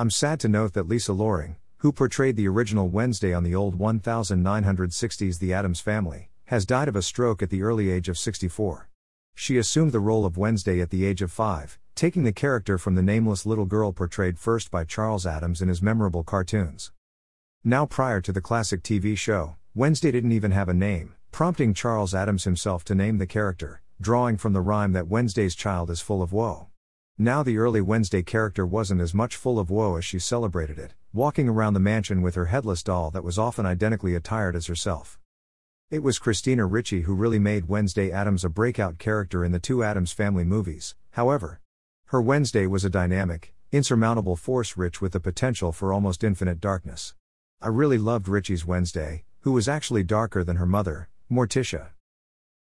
I'm sad to note that Lisa Loring, who portrayed the original Wednesday on the old 1960s The Addams Family, has died of a stroke at the early age of 64. She assumed the role of Wednesday at the age of 5, taking the character from the nameless little girl portrayed first by Charles Addams in his memorable cartoons. Now, prior to the classic TV show, Wednesday didn't even have a name, prompting Charles Addams himself to name the character, drawing from the rhyme that Wednesday's child is full of woe. Now, the early Wednesday character wasn't as much full of woe as she celebrated it, walking around the mansion with her headless doll that was often identically attired as herself. It was Christina Ricci who really made Wednesday Addams a breakout character in the two Addams family movies, however. Her Wednesday was a dynamic, insurmountable force rich with the potential for almost infinite darkness. I really loved Ricci's Wednesday, who was actually darker than her mother, Morticia.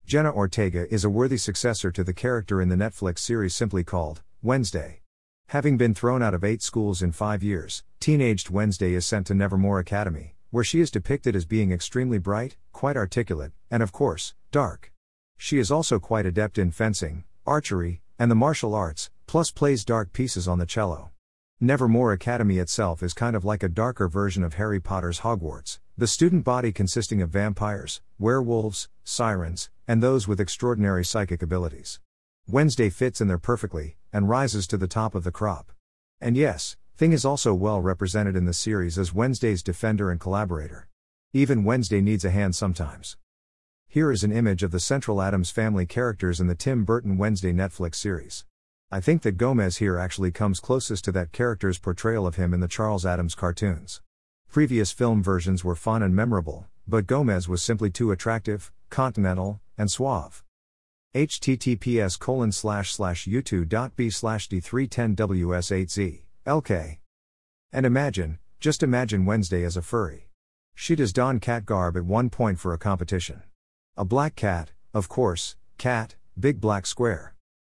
Jenna Ortega is a worthy successor to the character in the Netflix series simply called Wednesday. Having been thrown out of eight schools in five years, teenaged Wednesday is sent to Nevermore Academy, where she is depicted as being extremely bright, quite articulate, and of course, dark. She is also quite adept in fencing, archery, and the martial arts, plus plays dark pieces on the cello. Nevermore Academy itself is kind of like a darker version of Harry Potter's Hogwarts, the student body consisting of vampires, werewolves, sirens, and those with extraordinary psychic abilities. Wednesday fits in there perfectly, and rises to the top of the crop. And yes, Thing is also well represented in the series as Wednesday's defender and collaborator. Even Wednesday needs a hand sometimes. Here is an image of the central Addams family characters in the Tim Burton Wednesday Netflix series. I think that Gomez here actually comes closest to that character's portrayal of him in the Charles Addams cartoons. Previous film versions were fun and memorable, but Gomez was simply too attractive, continental, and suave https colon slash slash u2.b slash d310ws8z, lk. And imagine, just imagine Wednesday as a furry. She does don cat garb at one point for a competition. A black cat, of course, cat, big black square.